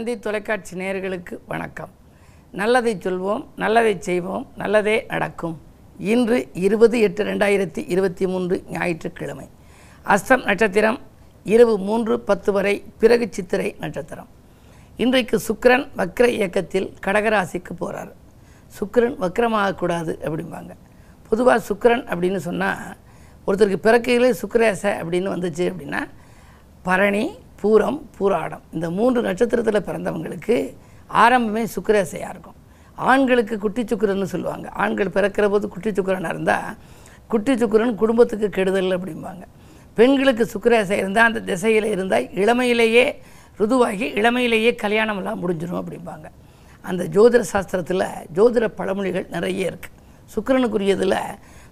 தந்தி தொலைக்காட்சி நேயர்களுக்கு வணக்கம். நல்லதை சொல்வோம் நல்லதை செய்வோம் நல்லதே நடக்கும். இன்று இருபது எட்டு ரெண்டாயிரத்தி இருபத்தி மூன்று ஞாயிற்றுக்கிழமை. அஸ்தம் நட்சத்திரம் இரவு மூன்று பத்து வரை பிறகு சித்திரை நட்சத்திரம். இன்றைக்கு சுக்கரன் வக்ர இயக்கத்தில் கடகராசிக்கு போகிறார் சுக்கிரன் வக்ரமாகக்கூடாது அப்படிம்பாங்க. பொதுவாக சுக்கரன் அப்படின்னு சொன்னால் ஒருத்தருக்கு பிறக்கையிலே சுக்கரேச அப்படின்னு வந்துச்சு அப்படின்னா பரணி பூரம் பூராடம். இந்த மூன்று நட்சத்திரத்தில் பிறந்தவங்களுக்கு ஆரம்பமே சுக்கிரேசையாக இருக்கும். ஆண்களுக்கு குட்டி சுக்கரன்னு சொல்லுவாங்க. ஆண்கள் பிறக்கிற போது குட்டி சுக்கிரனாக இருந்தால் குட்டி சுக்கிரன் குடும்பத்துக்கு கெடுதல் அப்படிம்பாங்க. பெண்களுக்கு சுக்கிரேசை இருந்தால் அந்த திசையில் இருந்தால் இளமையிலேயே ருதுவாகி இளமையிலேயே கல்யாணமெல்லாம் முடிஞ்சிடும் அப்படிம்பாங்க. அந்த ஜோதிட சாஸ்திரத்தில் ஜோதிட பழமொழிகள் நிறைய இருக்குது சுக்கிரனுக்குரியதில்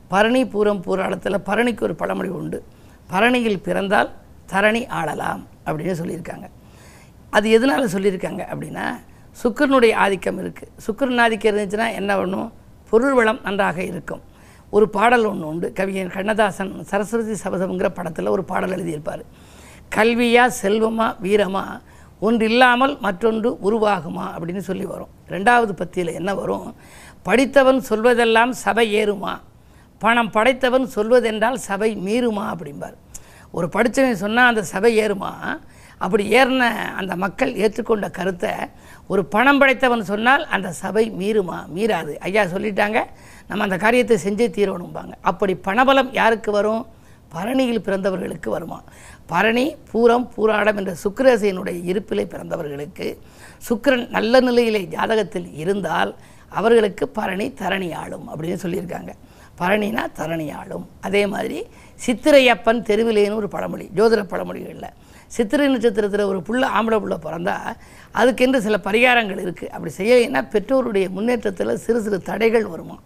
பரணி பூரம் பூராடத்தில் பரணிக்கு ஒரு பழமொழி உண்டு. பரணியில் பிறந்தால் தரணி ஆளலாம். அப்படின்னு சொல்லியிருக்காங்க. அது எதனால் சொல்லியிருக்காங்க அப்படின்னா சுக்கரனுடைய ஆதிக்கம் இருக்குது சுக்கரன் ஆதிக்கம் இருந்துச்சுன்னா என்ன பண்ணும்? பொருள் வளம் நன்றாக இருக்கும். ஒரு பாடல் ஒன்று உண்டு. கவிஞர் கண்ணதாசன் சரஸ்வதி சபதம்ங்கிற படத்தில் ஒரு பாடல் எழுதியிருப்பார். கல்வியா செல்வமா வீரமா? ஒன்று இல்லாமல் மற்றொன்று உருவாகுமா? அப்படின்னு சொல்லி வரும். ரெண்டாவது பத்தியில் என்ன வரும்? படித்தவன் சொல்வதெல்லாம் சபை ஏறுமா? பணம் படைத்தவன் சொல்வதென்றால் சபை மீறுமா? அப்படிம்பார். ஒரு படித்தவன் சொன்னால் அந்த சபை ஏறுமா? அப்படி ஏறின அந்த மக்கள் ஏற்றுக்கொண்ட கருத்தை ஒரு பணம் படைத்தவன் சொன்னால் அந்த சபை மீறுமா? மீறாது. ஐயா சொல்லிட்டாங்க நம்ம அந்த காரியத்தை செஞ்சே தீரணும்பாங்க. அப்படி பணபலம் யாருக்கு வரும்? பரணியில் பிறந்தவர்களுக்கு வருமா? பரணி பூரம் பூராடம் என்ற சுக்கிரசையினுடைய இருப்பிலை பிறந்தவர்களுக்கு சுக்கிரன் நல்ல நிலையிலே ஜாதகத்தில் இருந்தால் அவர்களுக்கு பரணி தரணி ஆளும் அப்படின்னு சொல்லியிருக்காங்க. பரணினா தரணி ஆளும் அதே மாதிரி சித்திரையப்பன் தெருவிலேன்னு ஒரு பழமொழி ஜோதிட பழமொழிகளில். சித்திரை நட்சத்திரத்தில் ஒரு புள்ள ஆம்பளை புள்ள பிறந்தா அதுக்கென்று சில பரிகாரங்கள் இருக்குது அப்படி செய்யலைன்னா பெற்றோருடைய முன்னேற்றத்தில் சிறு சிறு தடைகள் வருமா?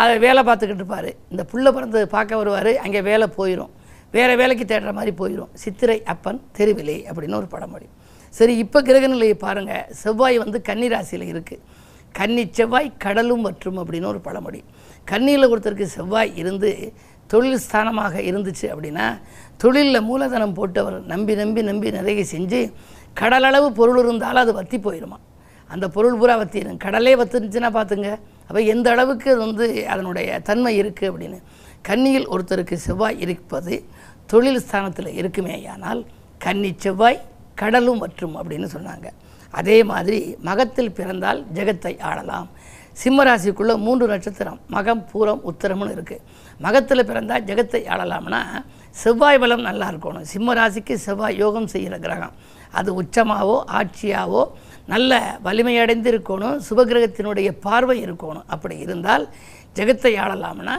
அதை வேலை பார்த்துக்கிட்டு இருப்பார். இந்த புள்ள பிறந்தது பார்க்க வருவார் அங்கே வேலை போயிடும் வேறு வேலைக்கு தேடுற மாதிரி போயிடும் சித்திரை அப்பன் தெருவிலே அப்படின்னு ஒரு படமொழி சரி இப்போ கிரகநிலையை பாருங்கள் செவ்வாய் வந்து கன்னி ராசியில் இருக்குது கன்னி செவ்வாய் கடலும் மற்றும் அப்படின்னு ஒரு பழமொழி. கண்ணியில் ஒருத்தருக்கு செவ்வாய் இருந்து தொழில் ஸ்தானமாக இருந்துச்சு அப்படின்னா தொழிலில் மூலதனம் போட்டவர் நம்பி நம்பி நம்பி நிறைய செஞ்சு கடலளவு பொருள் இருந்தாலும் அது வத்தி போயிடுமா அந்த பொருள் பூரா வத்திடும் கடலே வத்துருந்துச்சுன்னா பார்த்துங்க அப்போ எந்த அளவுக்கு அது வந்து அதனுடைய தன்மை இருக்குது அப்படின்னு. கன்னியில் ஒருத்தருக்கு செவ்வாய் இருப்பது தொழில் ஸ்தானத்தில் இருக்குமேயானால் கன்னி செவ்வாய் கடலும் மற்றும் அப்படின்னு சொன்னாங்க. அதே மாதிரி மகத்தில் பிறந்தால் ஜெகத்தை ஆளலாம். சிம்மராசிக்குள்ளே மூன்று நட்சத்திரம். மகம் பூரம் உத்தரம்னு இருக்குது மகத்தில் பிறந்தால் ஜெகத்தை ஆளலாம்னா செவ்வாய் பலம் நல்லா இருக்கணும். சிம்ம ராசிக்கு செவ்வாய் யோகம் செய்கிற கிரகம். அது உச்சமாகவோ ஆட்சியாவோ நல்ல வலிமையடைந்து இருக்கணும். சுபகிரகத்தினுடைய பார்வை இருக்கணும். அப்படி இருந்தால் ஜெகத்தை ஆளலாம்னா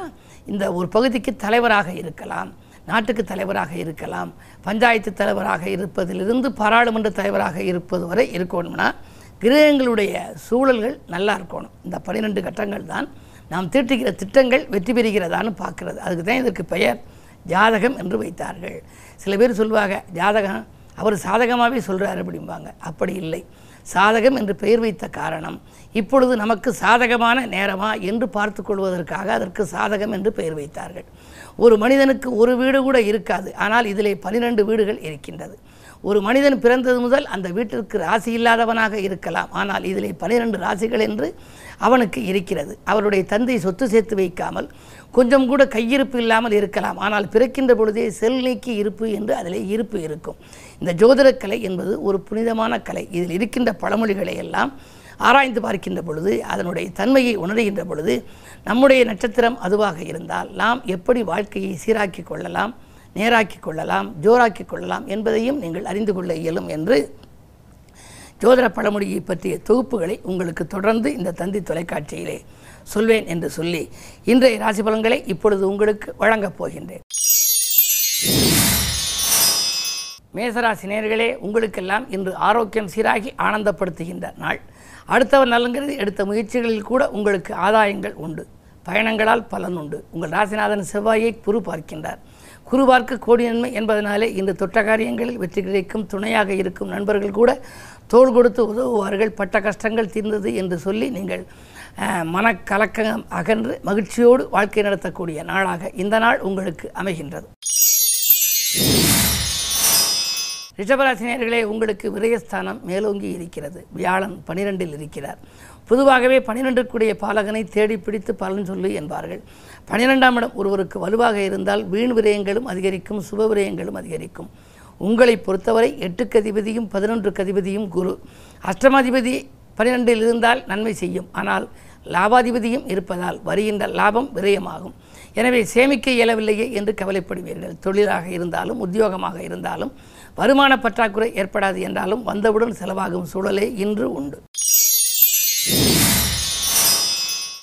இந்த ஒரு பகுதிக்கு தலைவராக இருக்கலாம். நாட்டுக்கு தலைவராக இருக்கலாம். பஞ்சாயத்து தலைவராக இருப்பதிலிருந்து பாராளுமன்ற தலைவராக இருப்பது வரை இருக்கணும்னா கிரகங்களுடைய சூழல்கள் நல்லா இருக்கணும். இந்த பன்னிரெண்டு கட்டங்கள் தான் நாம் தீட்டுகிற திட்டங்கள் வெற்றி பெறுகிறதான்னு பார்க்குறது. அதுக்கு தான் இதற்கு பெயர் ஜாதகம் என்று வைத்தார்கள். சில பேர் சொல்லுவாங்க ஜாதகம் அவர் சாதகமாகவே சொல்கிறார் அப்படிம்பாங்க. அப்படி இல்லை. சாதகம் என்று பெயர் வைத்த காரணம் இப்பொழுது நமக்கு சாதகமான நேரமா என்று பார்த்து கொள்வதற்காக அதற்கு சாதகம் என்று பெயர் வைத்தார்கள். ஒரு மனிதனுக்கு ஒரு வீடு கூட இருக்காது ஆனால் இதிலே பனிரெண்டு வீடுகள் இருக்கின்றது. ஒரு மனிதன் பிறந்தது முதல் அந்த வீட்டிற்கு ராசி இல்லாதவனாக இருக்கலாம். ஆனால் இதிலே பனிரெண்டு ராசிகள் என்று அவனுக்கு இருக்கிறது. அவருடைய தந்தை சொத்து சேர்த்து வைக்காமல் கொஞ்சம் கூட கையிருப்பு இல்லாமல் இருக்கலாம். ஆனால் பிறக்கின்ற பொழுதே செல் நீக்கி இருப்பு என்று அதிலே இருப்பு இருக்கும். இந்த ஜோதிடக் கலை என்பது ஒரு புனிதமான கலை. இதில் இருக்கின்ற பழமொழிகளை எல்லாம் ஆராய்ந்து பார்க்கின்ற பொழுது அதனுடைய தன்மையை உணர்கின்ற பொழுது நம்முடைய நட்சத்திரம் அதுவாக இருந்தால் நாம் எப்படி வாழ்க்கையை சீராக்கி கொள்ளலாம்? நேராக்கி கொள்ளலாம் ஜோராக்கி கொள்ளலாம் என்பதையும் நீங்கள் அறிந்து கொள்ள இயலும் என்று ஜோதிட பழமொழியை பற்றிய தொகுப்புகளை உங்களுக்கு தொடர்ந்து இந்த தந்தி தொலைக்காட்சியிலே சொல்வேன் என்று சொல்லி இன்றைய ராசி பலன்களை இப்பொழுது உங்களுக்கு வழங்கப் போகின்றேன். மேசராசி நேர்களே உங்களுக்கெல்லாம் இன்று ஆரோக்கியம் சீராகி ஆனந்தப்படுத்துகின்ற நாள். அடுத்தவர் நலங்கிறது எடுத்த முயற்சிகளில் கூட உங்களுக்கு ஆதாயங்கள் உண்டு. பயணங்களால் பலன் உண்டு. உங்கள் ராசிநாதன் செவ்வாயை குரு பார்க்கின்றார். குருவார்க்கு கோடி நன்மை என்பதனாலே இந்த தொட்ட காரியங்களில் வெற்றி கிடைக்கும் துணையாக இருக்கும் நண்பர்கள் கூட தோள் கொடுத்து உதவுவார்கள். பட்ட கஷ்டங்கள் தீர்ந்தது என்று சொல்லி நீங்கள் அஹ், மனக்கலக்கம் அகன்று மகிழ்ச்சியோடு வாழ்க்கை நடத்தக்கூடிய நாளாக இந்த நாள் உங்களுக்கு அமைகின்றது. ரிஷபராசினியர்களே உங்களுக்கு விரயஸ்தானம் மேலோங்கி இருக்கிறது. வியாழன் பனிரெண்டில் இருக்கிறார். பொதுவாகவே பனிரெண்டுக்குடைய பாலகனை தேடி பிடித்து பலன் சொல்லு என்பார்கள். பனிரெண்டாம் இடம் ஒருவருக்கு வலுவாக இருந்தால் வீண் விரயங்களும் அதிகரிக்கும் சுப விரயங்களும் அதிகரிக்கும். உங்களை பொறுத்தவரை எட்டுக்கு அதிபதியும் பதினொன்றுக்கு அதிபதியும் குரு. அஷ்டமாதிபதி பனிரெண்டில் இருந்தால் நன்மை செய்யும். ஆனால் லாபாதிபதியும் இருப்பதால் வருகின்ற லாபம் விரயமாகும். எனவே சேமிக்க இயலவில்லையே என்று கவலைப்படுவீர்கள். தொழிலாக இருந்தாலும் உத்தியோகமாக இருந்தாலும் வருமான பற்றாக்குறை ஏற்படாது என்றாலும் வந்தவுடன் செலவாகும் சூழலே இன்று உண்டு.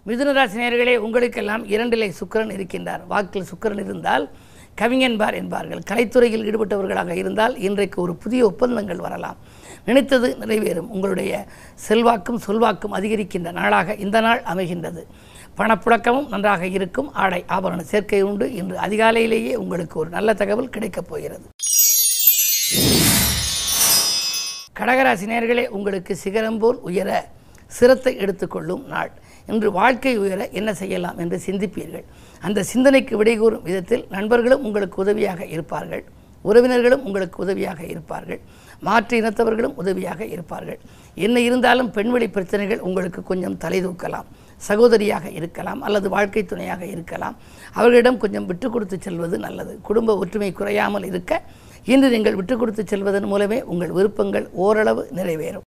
மிதுனராசினியர்களே உங்களுக்கெல்லாம் இரண்டிலே சுக்கிரன் இருக்கின்றார். வாக்கில் சுக்கிரன் இருந்தால் கவிஞன்பார் என்பார்கள். கலைத்துறையில் ஈடுபட்டவர்களாக இருந்தால் இன்றைக்கு ஒரு புதிய ஒப்பந்தங்கள் வரலாம். நினைத்தது நிறைவேறும். உங்களுடைய செல்வாக்கும் சொல்வாக்கும் அதிகரிக்கின்ற நாளாக இந்த நாள் அமைகின்றது. பணப்புழக்கமும் நன்றாக இருக்கும். ஆடை ஆபரண சேர்க்கை உண்டு. இன்று அதிகாலையிலேயே உங்களுக்கு ஒரு நல்ல தகவல் கிடைக்கப் போகிறது. கடகராசி நேர்களே உங்களுக்கு சிகரம் போல் உயர சிரத்தை எடுத்துக்கொள்ளும் நாள். இன்று வாழ்க்கை உயர என்ன செய்யலாம் என்று சிந்திப்பீர்கள். அந்த சிந்தனைக்கு விடைகூறும் விதத்தில் நண்பர்களும் உங்களுக்கு உதவியாக இருப்பார்கள். உறவினர்களும் உங்களுக்கு உதவியாக இருப்பார்கள். மாற்று இனத்தவர்களும் உதவியாக இருப்பார்கள். என்ன இருந்தாலும் பெண்வெளி பிரச்சனைகள் உங்களுக்கு கொஞ்சம் தலை தூக்கலாம். சகோதரியாக இருக்கலாம் அல்லது வாழ்க்கை துணையாக இருக்கலாம். அவர்களிடம் கொஞ்சம் விட்டு கொடுத்து செல்வது நல்லது. குடும்ப ஒற்றுமை குறையாமல் இருக்க இன்று நீங்கள் விட்டு கொடுத்து செல்வதன் மூலமே உங்கள் விருப்பங்கள் ஓரளவு நிறைவேறும்.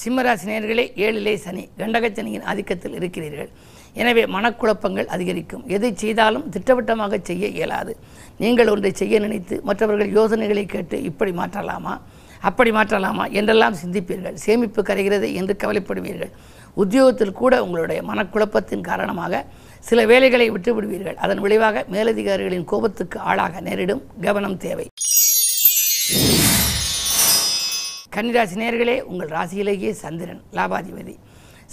சிம்மராசி நேர்களே ஏழிலே சனி கண்டகச்சனியின் ஆதிக்கத்தில் இருக்கிறீர்கள். எனவே மனக்குழப்பங்கள் அதிகரிக்கும். எதை செய்தாலும் திட்டவட்டமாக செய்ய இயலாது. நீங்கள் ஒன்றை செய்ய நினைத்து மற்றவர்கள் யோசனைகளை கேட்டு இப்படி மாற்றலாமா? அப்படி மாற்றலாமா என்றெல்லாம் சிந்திப்பீர்கள். சேமிப்பு கரைகிறது என்று கவலைப்படுவீர்கள். உத்தியோகத்தில் கூட உங்களுடைய மனக்குழப்பத்தின் காரணமாக சில வேலைகளை விட்டுவிடுவீர்கள். அதன் விளைவாக மேலதிகாரிகளின் கோபத்துக்கு ஆளாக நேரிடும் கவனம் தேவை. கன்னிராசி நேர்களே உங்கள் ராசியிலேயே சந்திரன் லாபாதிபதி.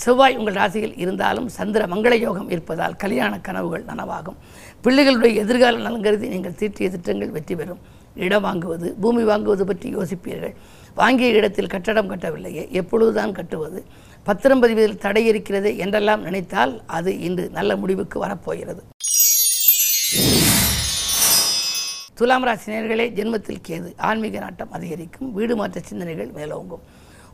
செவ்வாய் உங்கள் ராசியில் இருந்தாலும் சந்திர மங்கள யோகம் இருப்பதால் கல்யாண கனவுகள் நனவாகும். பிள்ளைகளுடைய எதிர்கால நலன் கருதி நீங்கள் தீட்டிய திட்டங்கள் வெற்றி பெறும். இடம் வாங்குவது பூமி வாங்குவது பற்றி யோசிப்பீர்கள். வாங்கிய இடத்தில் கட்டடம் கட்டவில்லையே எப்பொழுதுதான் கட்டுவது? பத்திரம் பதிவதில் தடை இருக்கிறது என்றெல்லாம் நினைத்தால் அது இன்று நல்ல முடிவுக்கு வரப்போகிறது. துலாம் ராசினியர்களே ஜென்மத்தில் கேது ஆன்மீக நாட்டம் அதிகரிக்கும் வீடு மாற்ற சிந்தனைகள் மேலோங்கும்.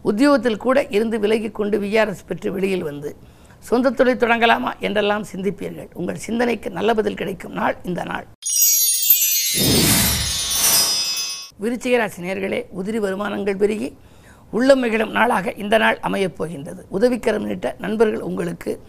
உத்தியோகத்தில் கூட இருந்து விலகி கொண்டு விஆர்எஸ் பெற்று வெளியில் வந்து சொந்த தொழில் தொடங்கலாமா? என்றெல்லாம் சிந்திப்பீர்கள். உங்கள் சிந்தனைக்கு நல்ல பதில் கிடைக்கும் நாள் இந்த நாள். விருச்சிகராசி நேர்களே உதிரி வருமானங்கள் பெருகி உள்ளம் மிகிடும் நாளாக இந்த நாள் அமையப் போகின்றது. உதவிக்கரம் நீட்ட நண்பர்கள் உங்களுக்கு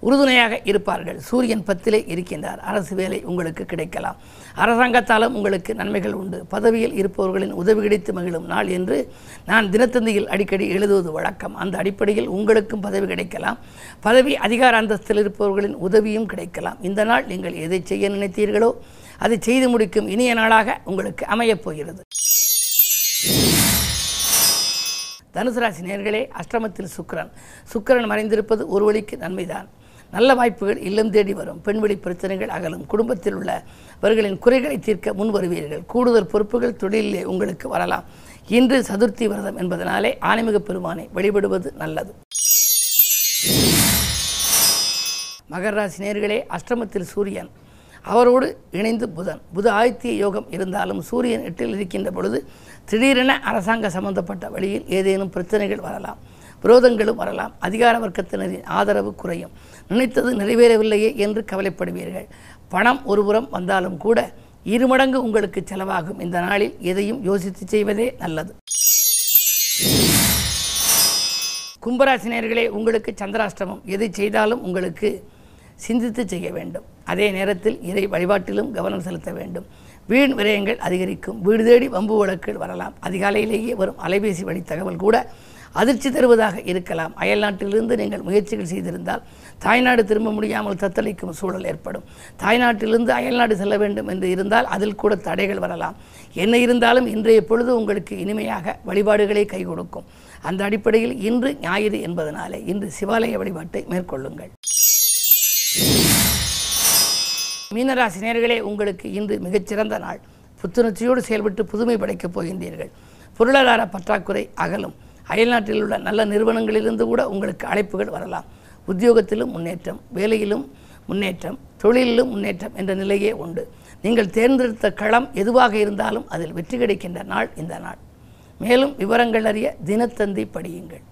உறுதுணையாக இருப்பார்கள். சூரியன் பத்திலே இருக்கின்றார். அரசு வேலை உங்களுக்கு கிடைக்கலாம். அரசாங்கத்தாலும் உங்களுக்கு நன்மைகள் உண்டு. பதவியில் இருப்பவர்களின் உதவி கிடைத்து மகிழும் நாள் என்று நான் தினத்தந்தியில் அடிக்கடி எழுதுவது வழக்கம். அந்த அடிப்படையில் உங்களுக்கும் பதவி கிடைக்கலாம். பதவி அதிகார அந்தஸ்தில் இருப்பவர்களின் உதவியும் கிடைக்கலாம். இந்த நாள் நீங்கள் எதை செய்ய நினைத்தீர்களோ அதை செய்து முடிக்கும் இனிய நாளாக உங்களுக்கு அமையப் போகிறது. தனுசு ராசி நேர்களே அஷ்டமத்தில் சுக்கரன். சுக்கிரன் மறைந்திருப்பது ஒரு வழிக்கு நன்மைதான். நல்ல வாய்ப்புகள் இல்லம் தேடி வரும். பெண்வெளி பிரச்சனைகள் அகலும். குடும்பத்தில் உள்ளவர்களின் குறைகளை தீர்க்க முன் வருவீர்கள். கூடுதல் பொறுப்புகள் தொழிலிலே உங்களுக்கு வரலாம். இன்று சதுர்த்தி விரதம் என்பதனாலே ஆன்மீக பெருமானை வழிபடுவது நல்லது. மகர ராசி நேர்களே அஷ்டமத்தில் சூரியன். அவரோடு இணைந்து புதன் புத ஆதித்ய யோகம் இருந்தாலும் சூரியன் எட்டில் இருக்கின்ற பொழுது திடீரென அரசாங்க சம்பந்தப்பட்ட வழியில் ஏதேனும் பிரச்சனைகள் வரலாம் விரோதங்களும் வரலாம் அதிகார வர்க்கத்தினரின் ஆதரவு குறையும். நினைத்தது நிறைவேறவில்லையே என்று கவலைப்படுவீர்கள். பணம் ஒருபுறம் வந்தாலும் கூட இருமடங்கு உங்களுக்கு செலவாகும். இந்த நாளில் எதையும் யோசித்து செய்வதே நல்லது. கும்பராசினியர்களே உங்களுக்கு சந்திராஷ்டமம் எதை செய்தாலும் உங்களுக்கு சிந்தித்து செய்ய வேண்டும். அதே நேரத்தில் இறை வழிபாட்டிலும் கவனம் செலுத்த வேண்டும். வீண் விரயங்கள் அதிகரிக்கும். வீடு தேடி வம்பு வழக்குகள் வரலாம். அதிகாலையிலேயே வரும் அலைபேசி வழி தகவல் கூட அதிர்ச்சி தருவதாக இருக்கலாம். அயல் நாட்டிலிருந்து நீங்கள் முயற்சிகள் செய்திருந்தால் தாய்நாடு திரும்ப முடியாமல் தத்தளிக்கும் சூழல் ஏற்படும். தாய்நாட்டிலிருந்து அயல்நாடு செல்ல வேண்டும் என்று இருந்தால் அதில் கூட தடைகள் வரலாம். என்ன இருந்தாலும் இன்றைய பொழுது உங்களுக்கு இனிமையாக வழிபாடுகளை கை கொடுக்கும். அந்த அடிப்படையில் இன்று ஞாயிறு என்பதனாலே இன்று சிவாலய வழிபாட்டை மேற்கொள்ளுங்கள். மீனராசி நேர்களே உங்களுக்கு இன்று மிகச்சிறந்த நாள். புத்துணர்ச்சியோடு செயல்பட்டு புதுமை படைக்கப் போகின்றீர்கள். பொருளாதார பற்றாக்குறை அகலும். அயல்நாட்டில் உள்ள நல்ல நிறுவனங்களிலிருந்து கூட உங்களுக்கு அழைப்புகள் வரலாம். உத்தியோகத்திலும் முன்னேற்றம் வேலையிலும் முன்னேற்றம் தொழிலிலும் முன்னேற்றம் என்ற நிலையே உண்டு. நீங்கள் தேர்ந்தெடுத்த களம் எதுவாக இருந்தாலும் அதில் வெற்றி கிடைக்கின்ற நாள் இந்த நாள். மேலும் விவரங்கள் அறிய தினத்தந்தி படியுங்கள்.